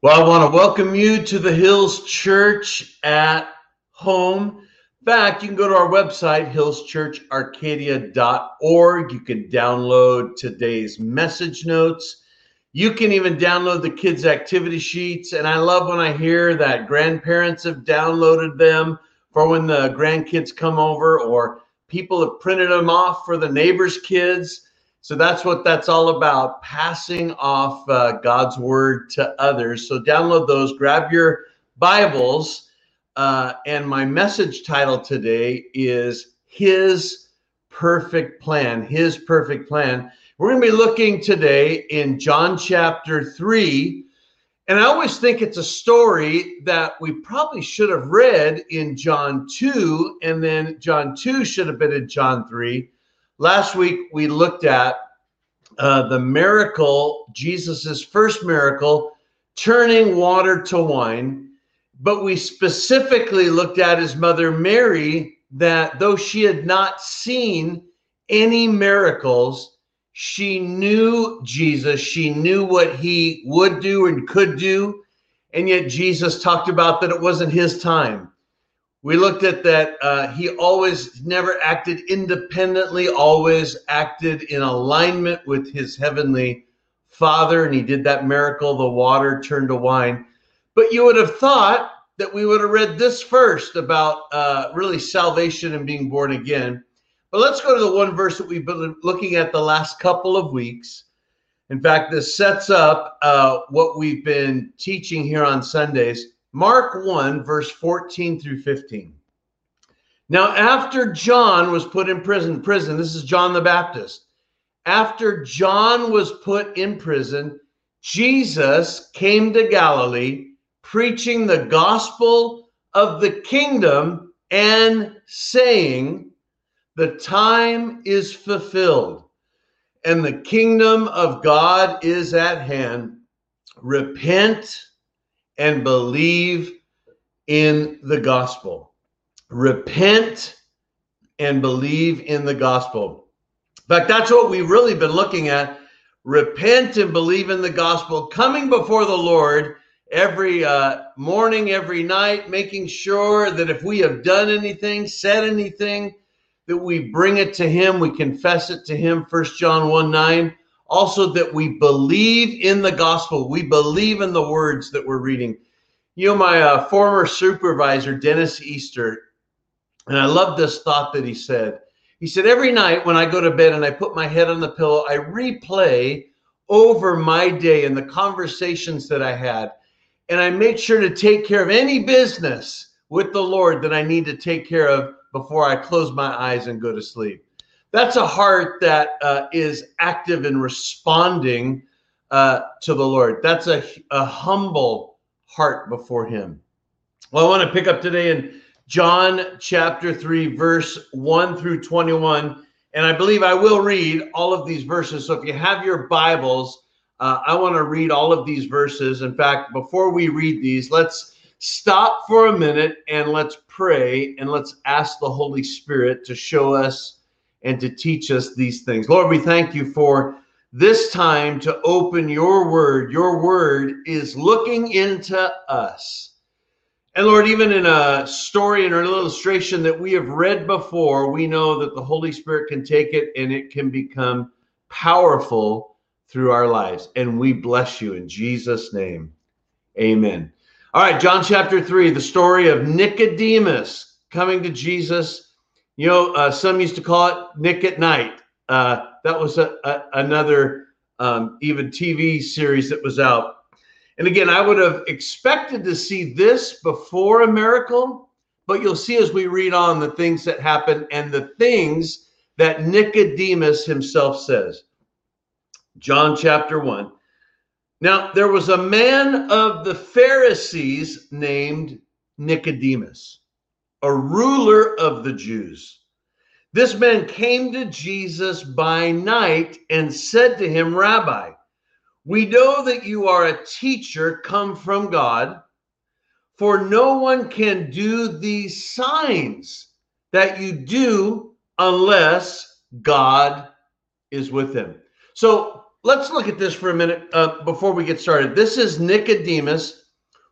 Well, I want to welcome you to the Hills Church at home. In fact, you can go to our website, hillschurcharcadia.org. You can download today's message notes. You can even download the kids' activity sheets. And I love when I hear that grandparents have downloaded them for when the grandkids come over, or people have printed them off for the neighbors' kids. So that's what that's all about passing off uh, God's word to others. So download those, grab your Bibles. Uh, and my message title today is His Perfect Plan. His Perfect Plan. We're going to be looking today in John chapter 3. And I always think it's a story that we probably should have read in John 2, and then John 2 should have been in John 3 Last week, we looked at uh, the miracle, Jesus's first miracle, turning water to wine. But we specifically looked at his mother Mary, that though she had not seen any miracles, she knew Jesus. She knew what he would do and could do. And yet Jesus talked about that it wasn't his time. We looked at that. Uh, he always never acted independently, always acted in alignment with his heavenly Father. And he did that miracle the water turned to wine. But you would have thought that we would have read this first about uh, really salvation and being born again. But let's go to the one verse that we've been looking at the last couple of weeks. In fact, this sets up uh, what we've been teaching here on Sundays. Mark 1, verse 14 through 15. Now, after John was put in prison, prison, this is John the Baptist. After John was put in prison, Jesus came to Galilee preaching the gospel of the kingdom and saying, The time is fulfilled and the kingdom of God is at hand. Repent and believe in the gospel. Repent and believe in the gospel. In fact, that's what we've really been looking at. Repent and believe in the gospel, coming before the Lord every uh, morning, every night, making sure that if we have done anything, said anything, that we bring it to Him, we confess it to Him. First John 1 9 also that we believe in the gospel. We believe in the words that we're reading. You know, my uh, former supervisor, Dennis Easter, and I love this thought that he said. He said, Every night when I go to bed and I put my head on the pillow, I replay over my day and the conversations that I had. And I make sure to take care of any business with the Lord that I need to take care of before I close my eyes and go to sleep that's a heart that uh, is active and responding uh, to the Lord. That's a, a humble heart before Him. Well, I want to pick up today in John chapter 3, verse 1 through 21. And I believe I will read all of these verses. So if you have your Bibles, uh, I want to read all of these verses. In fact, before we read these, let's stop for a minute and let's pray and let's ask the Holy Spirit to show us and to teach us these things. Lord, we thank you for this time to open your word. Your word is looking into us. And Lord, even in a story and an illustration that we have read before, we know that the Holy Spirit can take it and it can become powerful through our lives. And we bless you in Jesus' name. Amen. All right, John chapter 3, the story of Nicodemus coming to Jesus you know, uh, some used to call it Nick at Night. Uh, that was a, a, another um, even TV series that was out. And again, I would have expected to see this before a miracle, but you'll see as we read on the things that happen and the things that Nicodemus himself says. John chapter 1. Now, there was a man of the Pharisees named Nicodemus a ruler of the Jews. This man came to Jesus by night and said to him, Rabbi, we know that you are a teacher come from God, for no one can do these signs that you do unless God is with him. So let's look at this for a minute uh, before we get started. This is Nicodemus,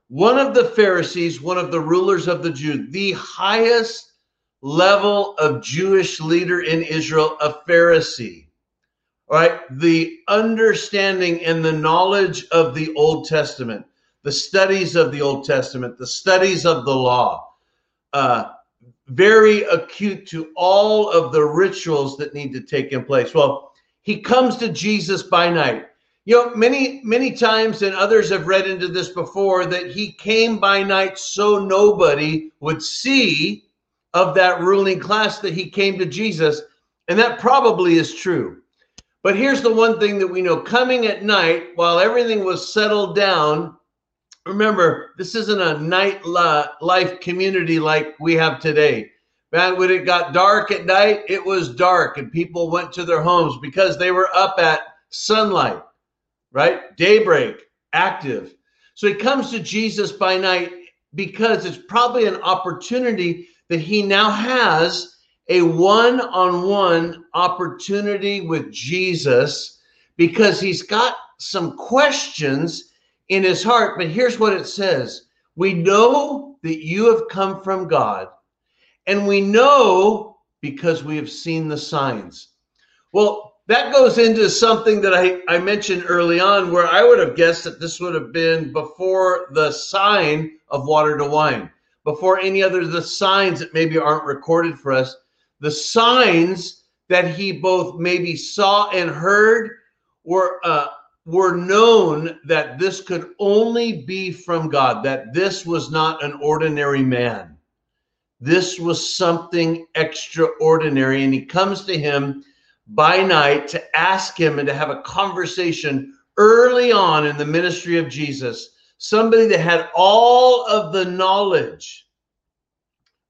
one of the Pharisees, one of the rulers of the Jews, the highest level of Jewish leader in Israel, a Pharisee. All right, the understanding and the knowledge of the Old Testament, the studies of the Old Testament, the studies of the law, uh, very acute to all of the rituals that need to take in place. Well, he comes to Jesus by night. You know, many, many times, and others have read into this before, that he came by night so nobody would see of that ruling class that he came to Jesus. And that probably is true. But here's the one thing that we know coming at night, while everything was settled down, remember, this isn't a night life community like we have today. Man, when it got dark at night, it was dark and people went to their homes because they were up at sunlight, right? Daybreak, active. So he comes to Jesus by night because it's probably an opportunity that he now has a one on one opportunity with Jesus because he's got some questions in his heart. But here's what it says We know that you have come from God, and we know because we have seen the signs. Well, that goes into something that I, I mentioned early on, where I would have guessed that this would have been before the sign of water to wine, before any other the signs that maybe aren't recorded for us. The signs that he both maybe saw and heard were uh, were known that this could only be from God, that this was not an ordinary man. This was something extraordinary. And he comes to him by night to ask him and to have a conversation early on in the ministry of Jesus. Somebody that had all of the knowledge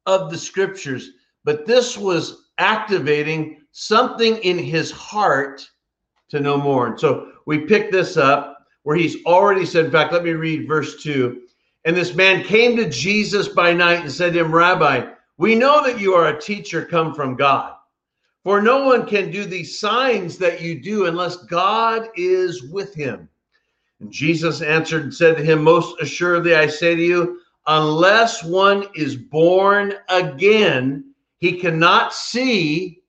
of the scriptures, but this was activating something in his heart to know more. And so we pick this up where he's already said, in fact, let me read verse 2. And this man came to Jesus by night and said to him, Rabbi, we know that you are a teacher come from God. For no one can do these signs that you do unless God is with him. And Jesus answered and said to him, Most assuredly, I say to you, unless one is born again, he cannot see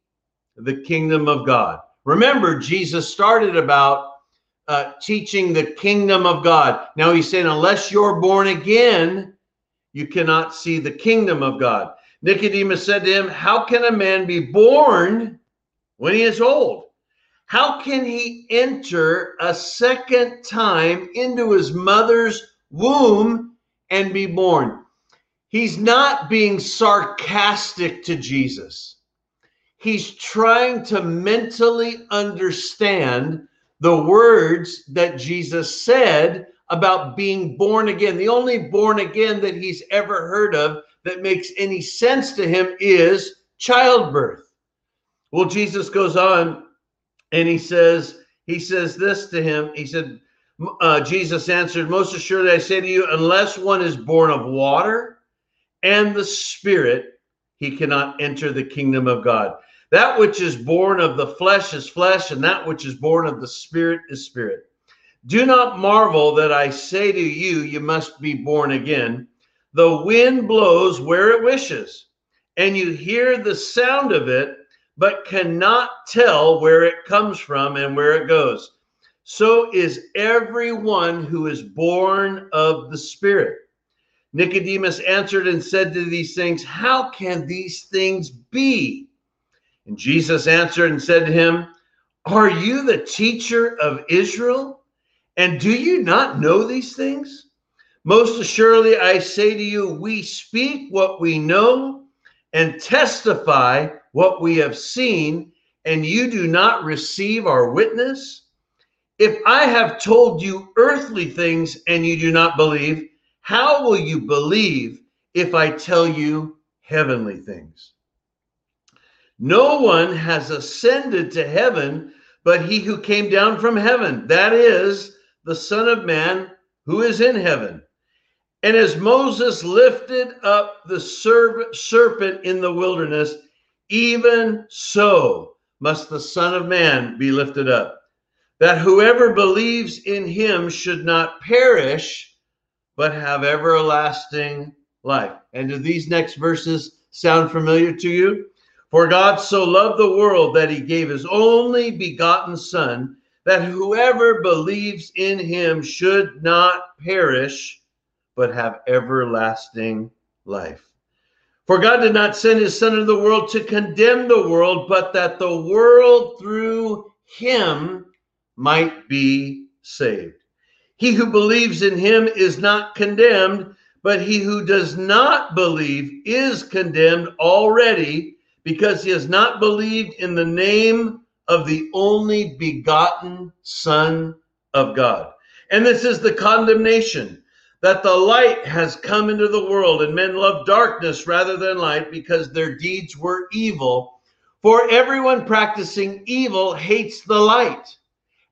the kingdom of God. Remember, Jesus started about uh, teaching the kingdom of God. Now he's saying, unless you're born again, you cannot see the kingdom of God. Nicodemus said to him, How can a man be born when he is old? How can he enter a second time into his mother's womb and be born? He's not being sarcastic to Jesus. He's trying to mentally understand the words that Jesus said about being born again. The only born again that he's ever heard of that makes any sense to him is childbirth. Well, Jesus goes on and he says, he says this to him. He said, uh, Jesus answered, Most assuredly I say to you, unless one is born of water and the Spirit, he cannot enter the kingdom of God. That which is born of the flesh is flesh, and that which is born of the spirit is spirit. Do not marvel that I say to you, you must be born again. The wind blows where it wishes, and you hear the sound of it, but cannot tell where it comes from and where it goes. So is everyone who is born of the Spirit. Nicodemus answered and said to these things, How can these things be? And Jesus answered and said to him, Are you the teacher of Israel? And do you not know these things? Most assuredly, I say to you, we speak what we know and testify what we have seen, and you do not receive our witness. If I have told you earthly things and you do not believe, how will you believe if I tell you heavenly things? No one has ascended to heaven but he who came down from heaven, that is the Son of Man who is in heaven. And as Moses lifted up the serpent in the wilderness, even so must the Son of Man be lifted up, that whoever believes in him should not perish, but have everlasting life. And do these next verses sound familiar to you? For God so loved the world that he gave his only begotten Son, that whoever believes in him should not perish, but have everlasting life. For God did not send his Son into the world to condemn the world, but that the world through him might be saved. He who believes in him is not condemned, but he who does not believe is condemned already because he has not believed in the name of the only begotten Son of God. And this is the condemnation that the light has come into the world, and men love darkness rather than light because their deeds were evil. For everyone practicing evil hates the light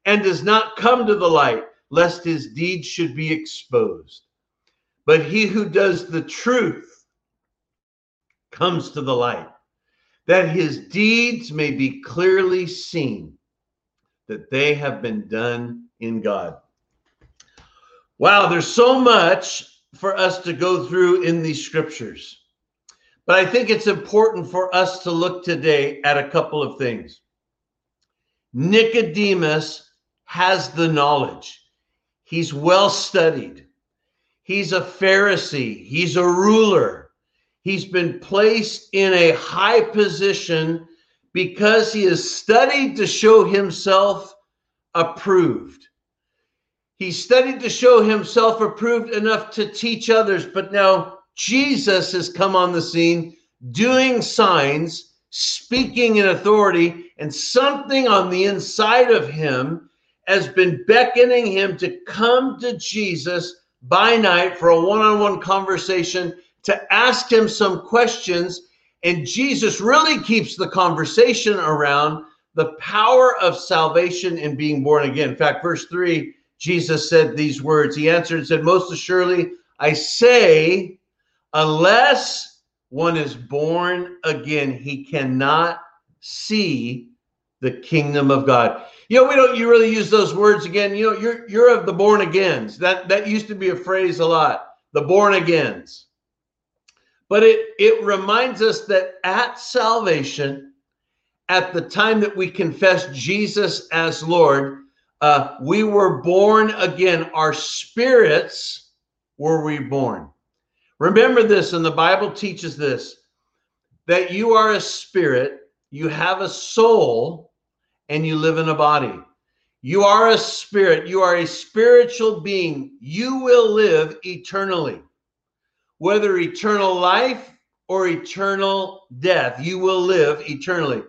and does not come to the light, lest his deeds should be exposed. But he who does the truth comes to the light, that his deeds may be clearly seen, that they have been done in God. Wow, there's so much for us to go through in these scriptures. But I think it's important for us to look today at a couple of things. Nicodemus has the knowledge, he's well studied, he's a Pharisee, he's a ruler, he's been placed in a high position because he has studied to show himself approved. He studied to show himself approved enough to teach others, but now Jesus has come on the scene doing signs, speaking in authority, and something on the inside of him has been beckoning him to come to Jesus by night for a one on one conversation to ask him some questions. And Jesus really keeps the conversation around the power of salvation and being born again. In fact, verse 3 Jesus said these words. He answered and said, Most assuredly, I say, unless one is born again, he cannot see the kingdom of God. You know, we don't you really use those words again. You know, you're you're of the born agains. That that used to be a phrase a lot. The born agains. But it it reminds us that at salvation, at the time that we confess Jesus as Lord, uh, we were born again. Our spirits were reborn. Remember this, and the Bible teaches this that you are a spirit, you have a soul, and you live in a body. You are a spirit, you are a spiritual being. You will live eternally, whether eternal life or eternal death, you will live eternally.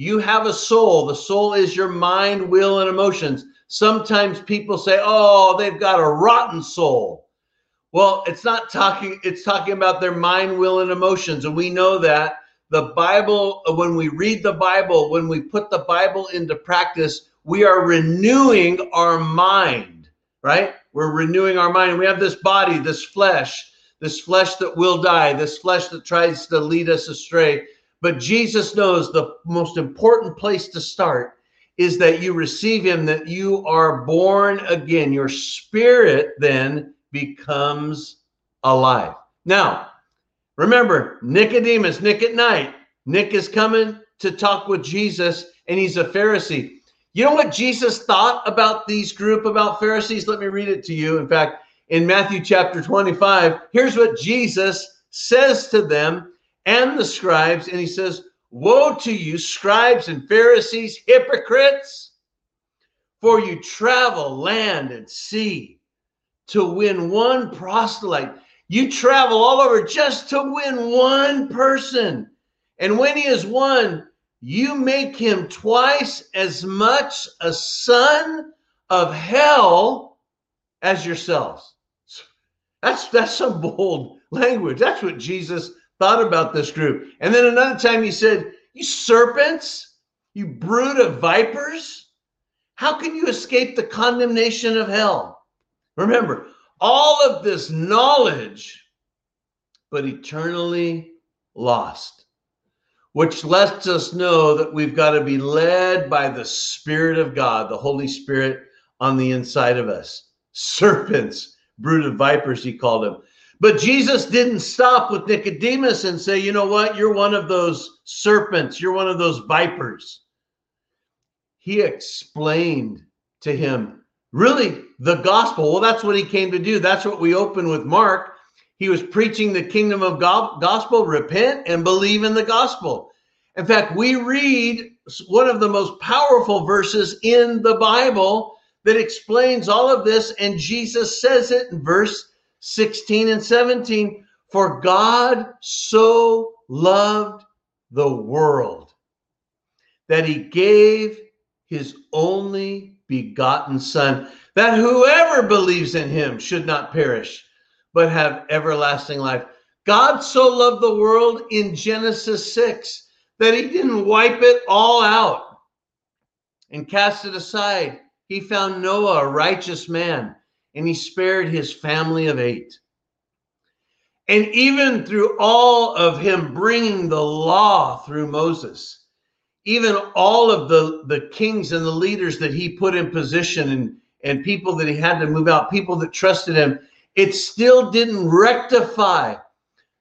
You have a soul. The soul is your mind, will, and emotions. Sometimes people say, oh, they've got a rotten soul. Well, it's not talking, it's talking about their mind, will, and emotions. And we know that the Bible, uh, when we read the Bible, when we put the Bible into practice, we are renewing our mind, right? We're renewing our mind. We have this body, this flesh, this flesh that will die, this flesh that tries to lead us astray. But Jesus knows the most important place to start is that you receive him, that you are born again. Your spirit then becomes alive. Now, remember, Nicodemus, Nick at night, Nick is coming to talk with Jesus, and he's a Pharisee. You know what Jesus thought about these group about Pharisees? Let me read it to you. In fact, in Matthew chapter 25, here's what Jesus says to them and the scribes, and he says, Woe to you, scribes and Pharisees, hypocrites! For you travel land and sea to win one proselyte. You travel all over just to win one person. And when he is won, you make him twice as much a son of hell as yourselves. That's that's some bold language. That's what Jesus thought about this group. And then another time he said, You serpents, you brood of vipers, how can you escape the condemnation of hell? Remember, all of this knowledge, but eternally lost. which lets us know that we've got to be led by the Spirit of God, the Holy Spirit on the inside of us. Serpents, brood of vipers, he called them. But Jesus didn't stop with Nicodemus and say, you know what? You're one of those serpents, you're one of those vipers. He explained to him really the gospel. Well, that's what he came to do. That's what we open with Mark. He was preaching the kingdom of God, gospel, repent and believe in the gospel. In fact, we read one of the most powerful verses in the Bible that explains all of this, and Jesus says it in verse 16 and 17 For God so loved the world that he gave his only begotten Son, that whoever believes in him should not perish, but have everlasting life. God so loved the world in Genesis 6 that he didn't wipe it all out and cast it aside. He found Noah a righteous man and he spared his family of eight. And even through all of him bringing the law through Moses, even all of the, the kings and the leaders that he put in position and, and people that he had to move out, people that trusted him, it still didn't rectify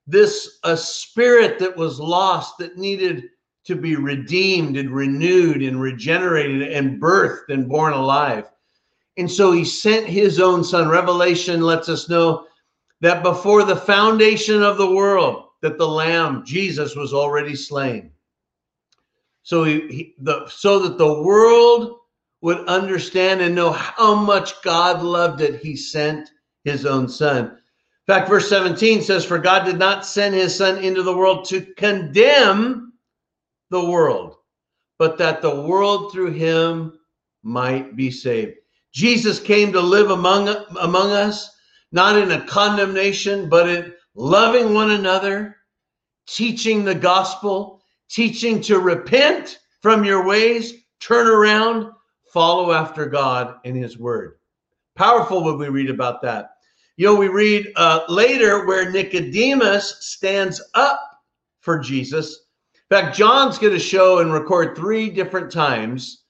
this a spirit that was lost that needed to be redeemed and renewed and regenerated and birthed and born alive. And so he sent his own son. Revelation lets us know that before the foundation of the world, that the lamb, Jesus, was already slain. So he, he the so that the world would understand and know how much God loved it, he sent his own son. In fact, verse 17 says, For God did not send his son into the world to condemn the world, but that the world through him might be saved. Jesus came to live among, among us, not in a condemnation, but in loving one another, teaching the gospel, teaching to repent from your ways, turn around, follow after God and his word. Powerful when we read about that. You know, we read uh, later where Nicodemus stands up for Jesus. In fact, John's going to show and record three different times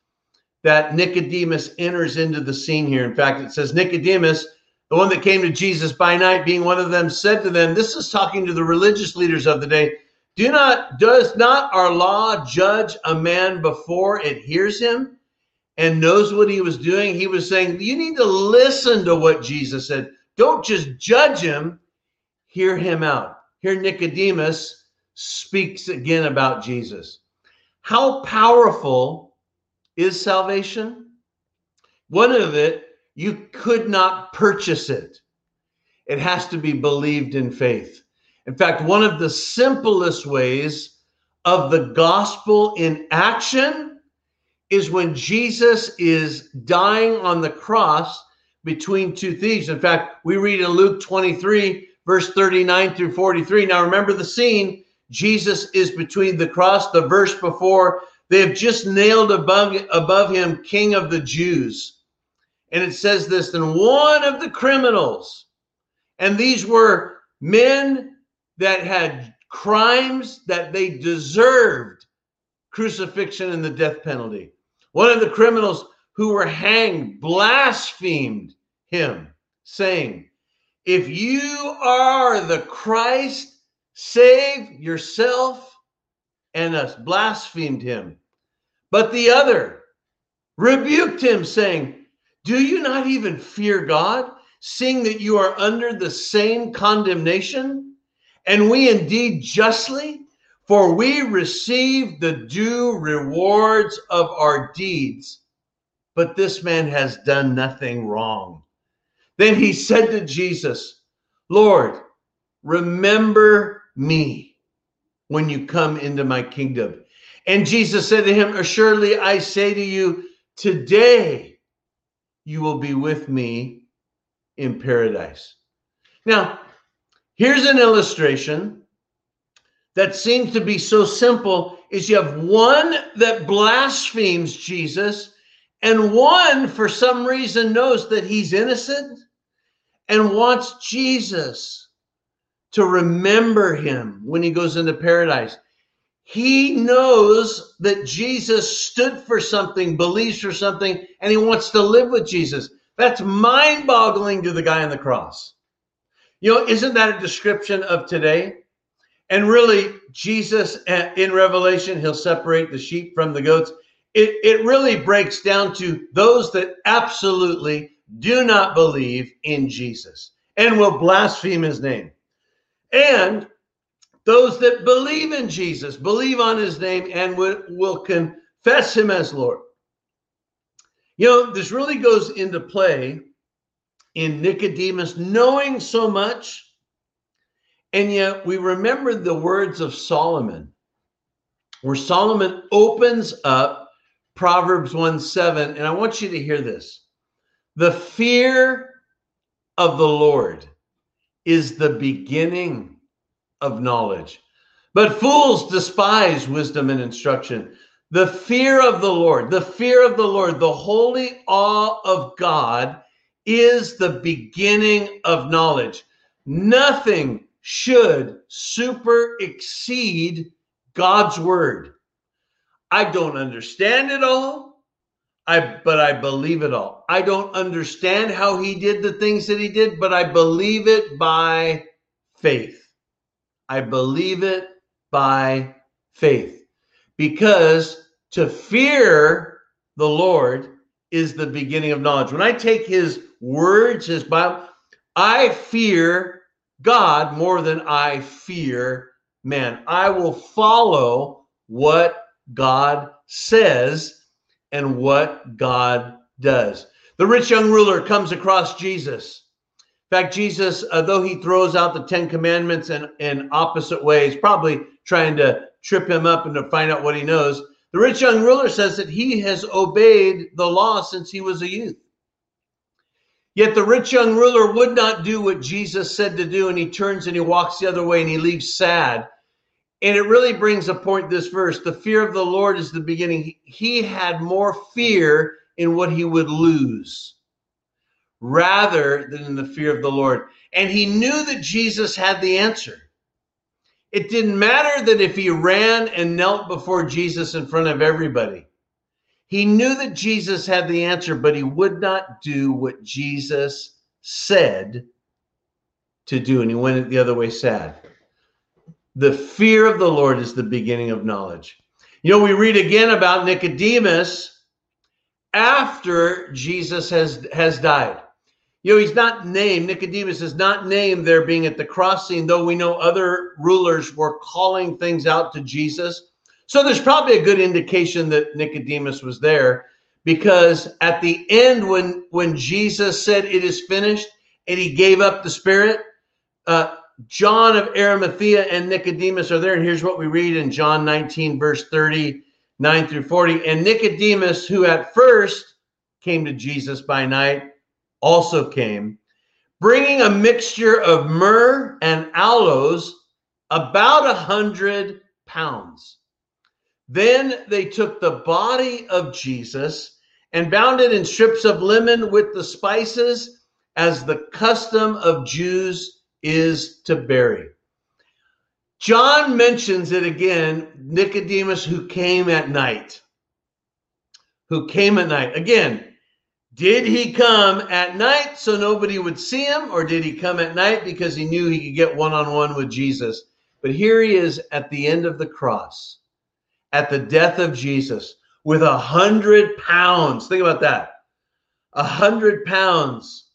that Nicodemus enters into the scene here. In fact, it says Nicodemus, the one that came to Jesus by night, being one of them, said to them, This is talking to the religious leaders of the day. Do not, does not our law judge a man before it hears him and knows what he was doing? He was saying, You need to listen to what Jesus said. Don't just judge him, hear him out. Here, Nicodemus speaks again about Jesus. How powerful is salvation. One of it, you could not purchase it. It has to be believed in faith. In fact, one of the simplest ways of the gospel in action is when Jesus is dying on the cross between two thieves. In fact, we read in Luke 23, verse 39 through 43. Now, remember the scene. Jesus is between the cross, the verse before they have just nailed above, above him King of the Jews. And it says this, then one of the criminals, and these were men that had crimes that they deserved crucifixion and the death penalty. One of the criminals who were hanged blasphemed him, saying, If you are the Christ, save yourself and us, blasphemed him. But the other rebuked him, saying, Do you not even fear God, seeing that you are under the same condemnation? And we indeed justly, for we receive the due rewards of our deeds. But this man has done nothing wrong. Then he said to Jesus, Lord, remember me when you come into my kingdom. And Jesus said to him, Assuredly, I say to you, today you will be with me in paradise. Now, here's an illustration that seems to be so simple is you have one that blasphemes Jesus and one for some reason knows that he's innocent and wants Jesus to remember him when he goes into paradise he knows that Jesus stood for something, believes for something, and he wants to live with Jesus. That's mind boggling to the guy on the cross. You know, isn't that a description of today? And really, Jesus uh, in Revelation, he'll separate the sheep from the goats. It, it really breaks down to those that absolutely do not believe in Jesus and will blaspheme his name. And those that believe in Jesus, believe on his name, and will, will confess him as Lord. You know, this really goes into play in Nicodemus knowing so much, and yet we remember the words of Solomon, where Solomon opens up Proverbs 1 7. And I want you to hear this the fear of the Lord is the beginning of knowledge. But fools despise wisdom and instruction. The fear of the Lord, the fear of the Lord, the holy awe of God is the beginning of knowledge. Nothing should super exceed God's word. I don't understand it all. I but I believe it all. I don't understand how he did the things that he did, but I believe it by faith. I believe it by faith. Because to fear the Lord is the beginning of knowledge. When I take his words, his Bible, I fear God more than I fear man. I will follow what God says and what God does. The rich young ruler comes across Jesus. In fact, Jesus, uh, though he throws out the Ten Commandments in, in opposite ways, probably trying to trip him up and to find out what he knows, the rich young ruler says that he has obeyed the law since he was a youth. Yet the rich young ruler would not do what Jesus said to do, and he turns and he walks the other way and he leaves sad and it really brings a point this verse the fear of the Lord is the beginning. He had more fear in what he would lose rather than in the fear of the Lord. And he knew that Jesus had the answer. It didn't matter that if he ran and knelt before Jesus in front of everybody, he knew that Jesus had the answer, but he would not do what Jesus said to do. And he went the other way sad. The fear of the Lord is the beginning of knowledge. You know, we read again about Nicodemus after Jesus has has died. You know, he's not named, Nicodemus is not named there being at the crossing, though we know other rulers were calling things out to Jesus. So there's probably a good indication that Nicodemus was there because at the end, when when Jesus said it is finished and he gave up the spirit, uh, John of Arimathea and Nicodemus are there. And here's what we read in John 19, verse 39 through 40. And Nicodemus, who at first came to Jesus by night, also came, bringing a mixture of myrrh and aloes, about a hundred pounds. Then they took the body of Jesus and bound it in strips of linen with the spices, as the custom of Jews is to bury. John mentions it again Nicodemus, who came at night. Who came at night. Again, did he come at night so nobody would see him, or did he come at night because he knew he could get one on one with Jesus? But here he is at the end of the cross, at the death of Jesus, with a hundred pounds. Think about that. A hundred pounds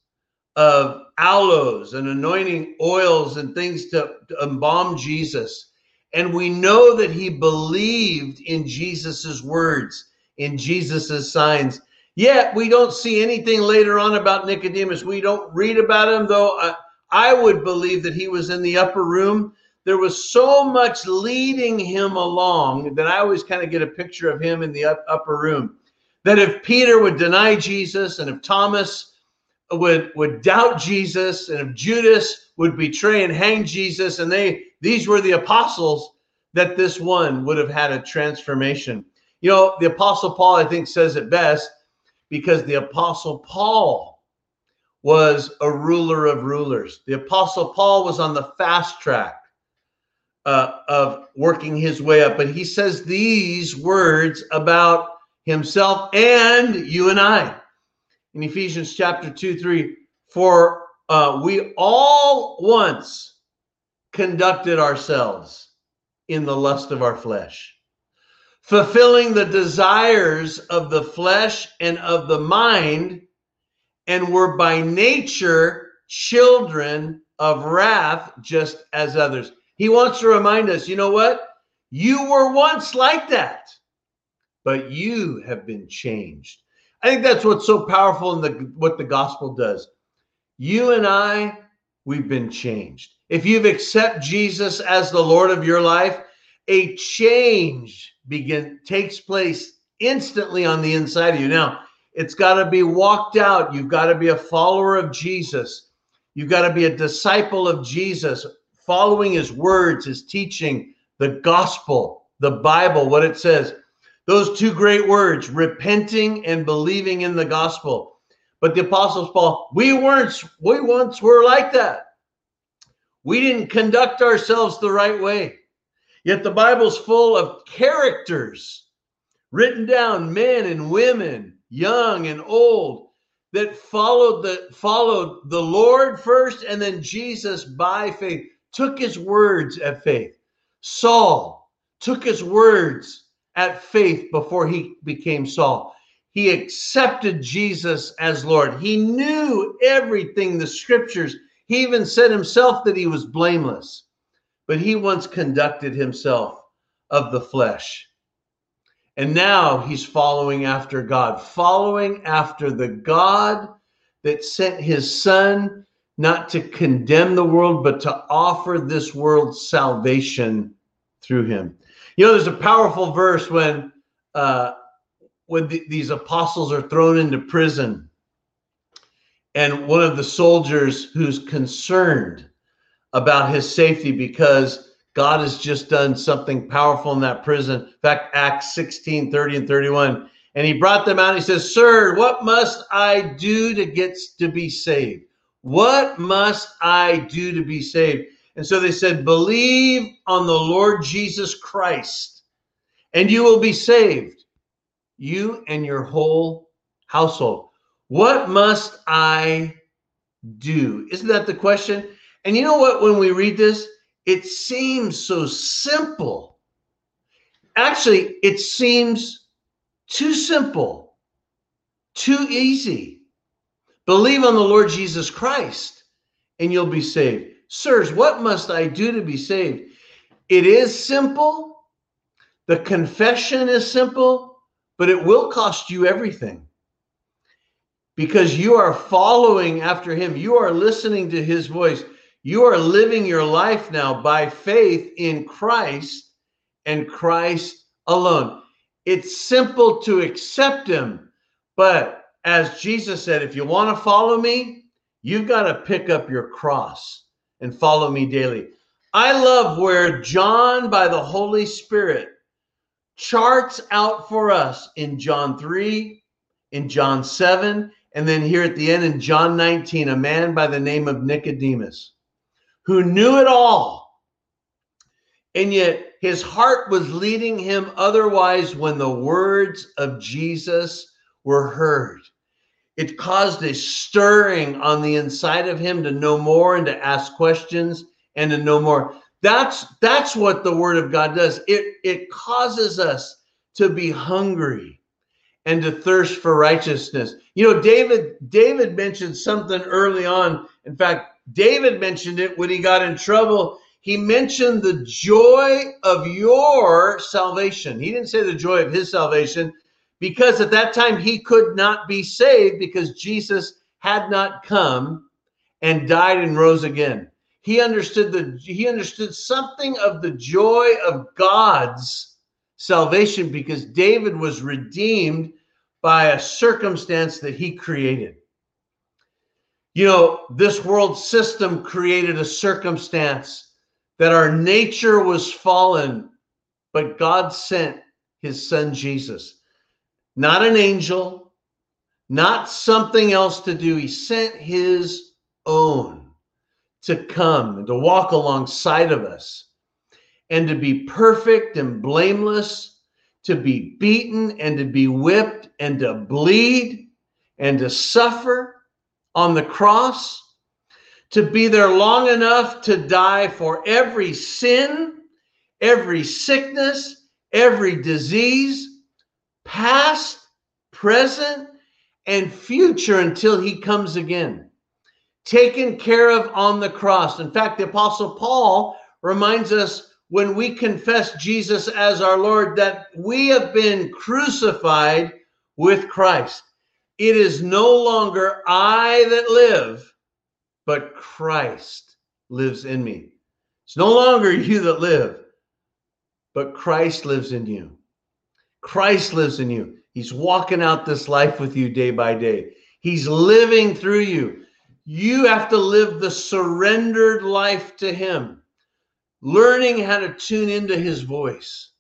of aloes and anointing oils and things to, to embalm Jesus. And we know that he believed in Jesus's words, in Jesus's signs. Yet we don't see anything later on about Nicodemus. We don't read about him, though. I, I would believe that he was in the upper room. There was so much leading him along that I always kind of get a picture of him in the up, upper room. That if Peter would deny Jesus and if Thomas would would doubt Jesus and if Judas would betray and hang Jesus and they these were the apostles that this one would have had a transformation. You know, the apostle Paul I think says it best because the apostle Paul was a ruler of rulers. The apostle Paul was on the fast track uh, of working his way up. But he says these words about himself and you and I in Ephesians chapter 2 3 For uh, we all once conducted ourselves in the lust of our flesh, fulfilling the desires of the flesh and of the mind, and were by nature children of wrath, just as others. He wants to remind us you know what? You were once like that, but you have been changed. I think that's what's so powerful in the what the gospel does. You and I, we've been changed. If you've accepted Jesus as the Lord of your life, a change begin takes place instantly on the inside of you. Now, it's got to be walked out. You've got to be a follower of Jesus. You've got to be a disciple of Jesus, following his words, his teaching, the gospel, the Bible, what it says. Those two great words, repenting and believing in the gospel. But the apostles Paul, we weren't, we once were like that. We didn't conduct ourselves the right way. Yet the Bible's full of characters written down, men and women, young and old, that followed the followed the Lord first and then Jesus by faith, took his words at faith. Saul took his words at faith before he became Saul. He accepted Jesus as Lord. He knew everything, the scriptures. He even said himself that he was blameless, but he once conducted himself of the flesh. And now he's following after God, following after the God that sent his son not to condemn the world, but to offer this world salvation through him. You know, there's a powerful verse when uh, when the, these apostles are thrown into prison, and one of the soldiers who's concerned about his safety because God has just done something powerful in that prison. In fact, Acts 16, 30 and 31. And he brought them out. he says, Sir, what must I do to get to be saved? What must I do to be saved? And so they said, Believe on the Lord Jesus Christ, and you will be saved, you and your whole household. What must I do? Isn't that the question? And you know what? When we read this, it seems so simple. Actually, it seems too simple, too easy. Believe on the Lord Jesus Christ, and you'll be saved. Sirs, what must I do to be saved? It is simple. The confession is simple, but it will cost you everything because you are following after him. You are listening to his voice. You are living your life now by faith in Christ and Christ alone. It's simple to accept him, but as Jesus said, if you want to follow me, you've got to pick up your cross and follow me daily. I love where John, by the Holy Spirit, charts out for us in John 3, in John 7, and then here at the end in John 19, a man by the name of Nicodemus who knew it all. And yet his heart was leading him otherwise when the words of Jesus were heard. It caused a stirring on the inside of him to know more and to ask questions and to know more. That's that's what the word of God does. It it causes us to be hungry and to thirst for righteousness. You know, David David mentioned something early on. In fact, David mentioned it when he got in trouble. He mentioned the joy of your salvation. He didn't say the joy of his salvation because at that time he could not be saved because Jesus had not come and died and rose again. He understood the he understood something of the joy of God's salvation because David was redeemed by a circumstance that he created. You know, this world system created a circumstance that our nature was fallen, but God sent his son Jesus not an angel, not something else to do. He sent his own to come and to walk alongside of us. and to be perfect and blameless, to be beaten and to be whipped and to bleed and to suffer on the cross, to be there long enough to die for every sin, every sickness, every disease, past, present, and future until he comes again. Taken care of on the cross. In fact, the Apostle Paul reminds us when we confess Jesus as our Lord that we have been crucified with Christ. It is no longer I that live, but Christ lives in me. It's no longer you that live, but Christ lives in you. Christ lives in you. He's walking out this life with you day by day. He's living through you. You have to live the surrendered life to Him, learning how to tune into His voice,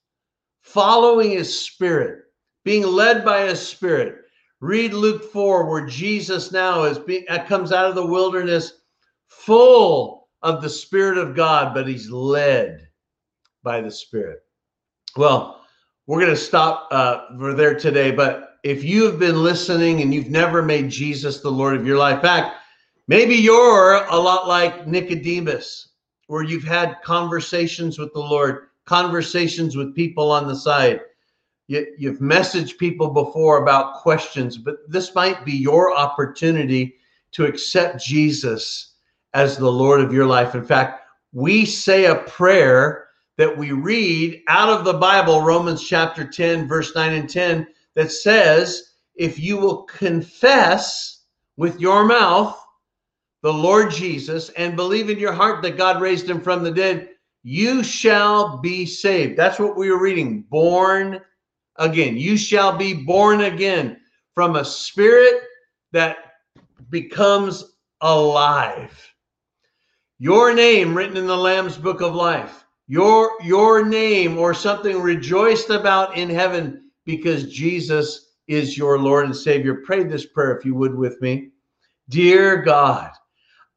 following His Spirit, being led by His Spirit, Read Luke 4, where Jesus now is being, uh, comes out of the wilderness full of the Spirit of God, but he's led by the Spirit. Well, we're going to stop uh, for there today. But if you have been listening and you've never made Jesus the Lord of your life back, maybe you're a lot like Nicodemus, where you've had conversations with the Lord, conversations with people on the side you, you've messaged people before about questions, but this might be your opportunity to accept Jesus as the Lord of your life. In fact, we say a prayer that we read out of the Bible, Romans chapter 10, verse 9 and 10, that says, If you will confess with your mouth the Lord Jesus and believe in your heart that God raised him from the dead, you shall be saved. That's what we were reading. Born again. You shall be born again from a spirit that becomes alive. Your name written in the Lamb's book of life. Your your name or something rejoiced about in heaven because Jesus is your Lord and Savior. Pray this prayer if you would with me. Dear God,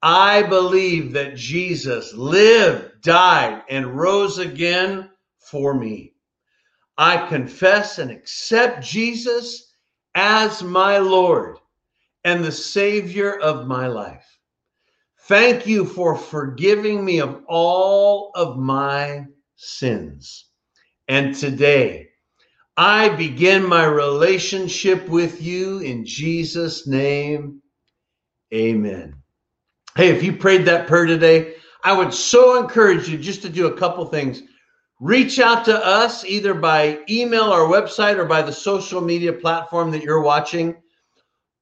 I believe that Jesus lived, died, and rose again for me. I confess and accept Jesus as my Lord and the Savior of my life. Thank you for forgiving me of all of my sins. And today, I begin my relationship with you in Jesus' name. Amen. Hey, if you prayed that prayer today, I would so encourage you just to do a couple things reach out to us either by email our website or by the social media platform that you're watching.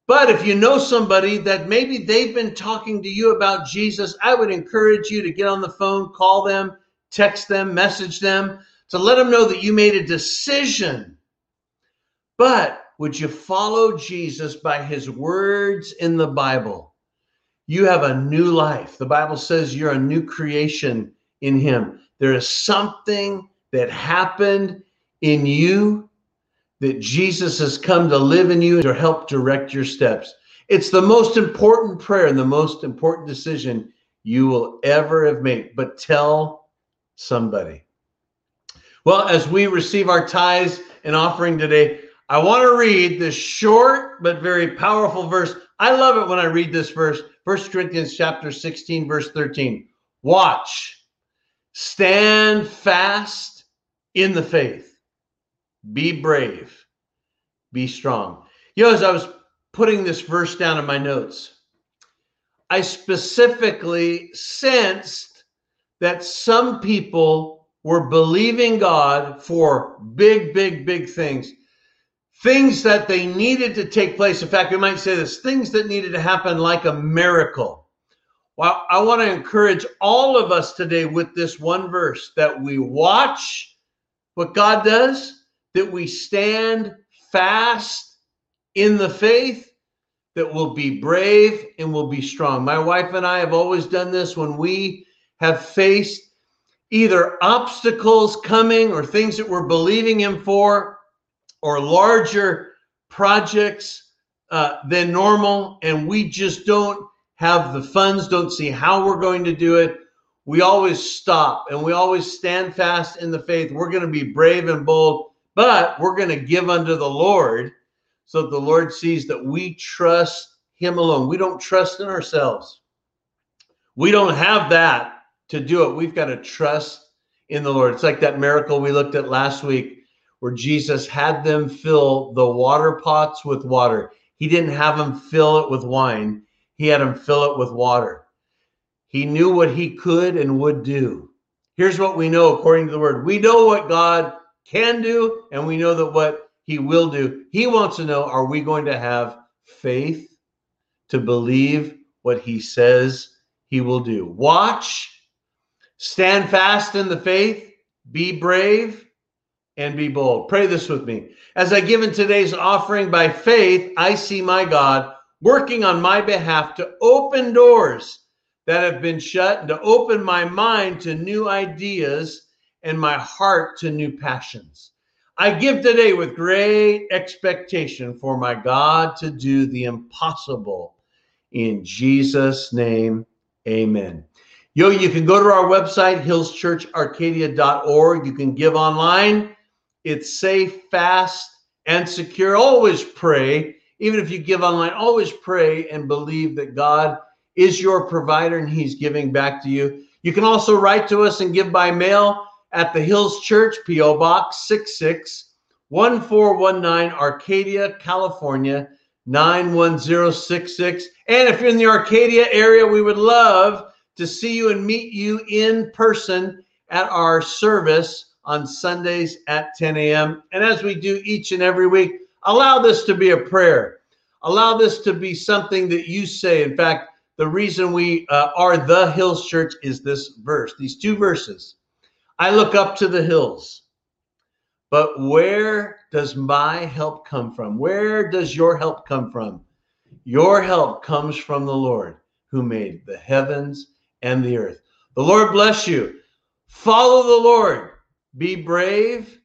But if you know somebody that maybe they've been talking to you about Jesus, I would encourage you to get on the phone, call them, text them, message them to let them know that you made a decision. But would you follow Jesus by his words in the Bible? You have a new life. The Bible says you're a new creation in him. There is something that happened in you that Jesus has come to live in you to help direct your steps. It's the most important prayer and the most important decision you will ever have made. But tell somebody. Well, as we receive our tithes and offering today, I want to read this short but very powerful verse. I love it when I read this verse, First Corinthians chapter 16, verse 13. Watch Stand fast in the faith. Be brave. Be strong. You know, as I was putting this verse down in my notes, I specifically sensed that some people were believing God for big, big, big things. Things that they needed to take place. In fact, we might say this things that needed to happen like a miracle well, I want to encourage all of us today with this one verse that we watch what God does, that we stand fast in the faith, that we'll be brave and we'll be strong. My wife and I have always done this when we have faced either obstacles coming or things that we're believing Him for, or larger projects uh, than normal, and we just don't have the funds, don't see how we're going to do it, we always stop and we always stand fast in the faith. We're going to be brave and bold, but we're going to give unto the Lord so that the Lord sees that we trust Him alone. We don't trust in ourselves. We don't have that to do it. We've got to trust in the Lord. It's like that miracle we looked at last week where Jesus had them fill the water pots with water. He didn't have them fill it with wine, He had them fill it with water. He knew what he could and would do. Here's what we know according to the word we know what God can do, and we know that what he will do. He wants to know are we going to have faith to believe what he says he will do? Watch, stand fast in the faith, be brave, and be bold. Pray this with me. As I give in today's offering by faith, I see my God working on my behalf to open doors that have been shut and to open my mind to new ideas and my heart to new passions. I give today with great expectation for my God to do the impossible. In Jesus' name, amen. Yo, you can go to our website, hillschurcharcadia.org. You can give online. It's safe, fast, and secure. Always pray. Even if you give online, always pray and believe that God is your provider and he's giving back to you. You can also write to us and give by mail at the Hills Church, P.O. Box 661419, Arcadia, California 91066. And if you're in the Arcadia area, we would love to see you and meet you in person at our service on Sundays at 10 a.m. And as we do each and every week, allow this to be a prayer. Allow this to be something that you say. In fact, the reason we uh, are the Hills Church is this verse, these two verses. I look up to the hills, but where does my help come from? Where does your help come from? Your help comes from the Lord who made the heavens and the earth. The Lord bless you. Follow the Lord. Be brave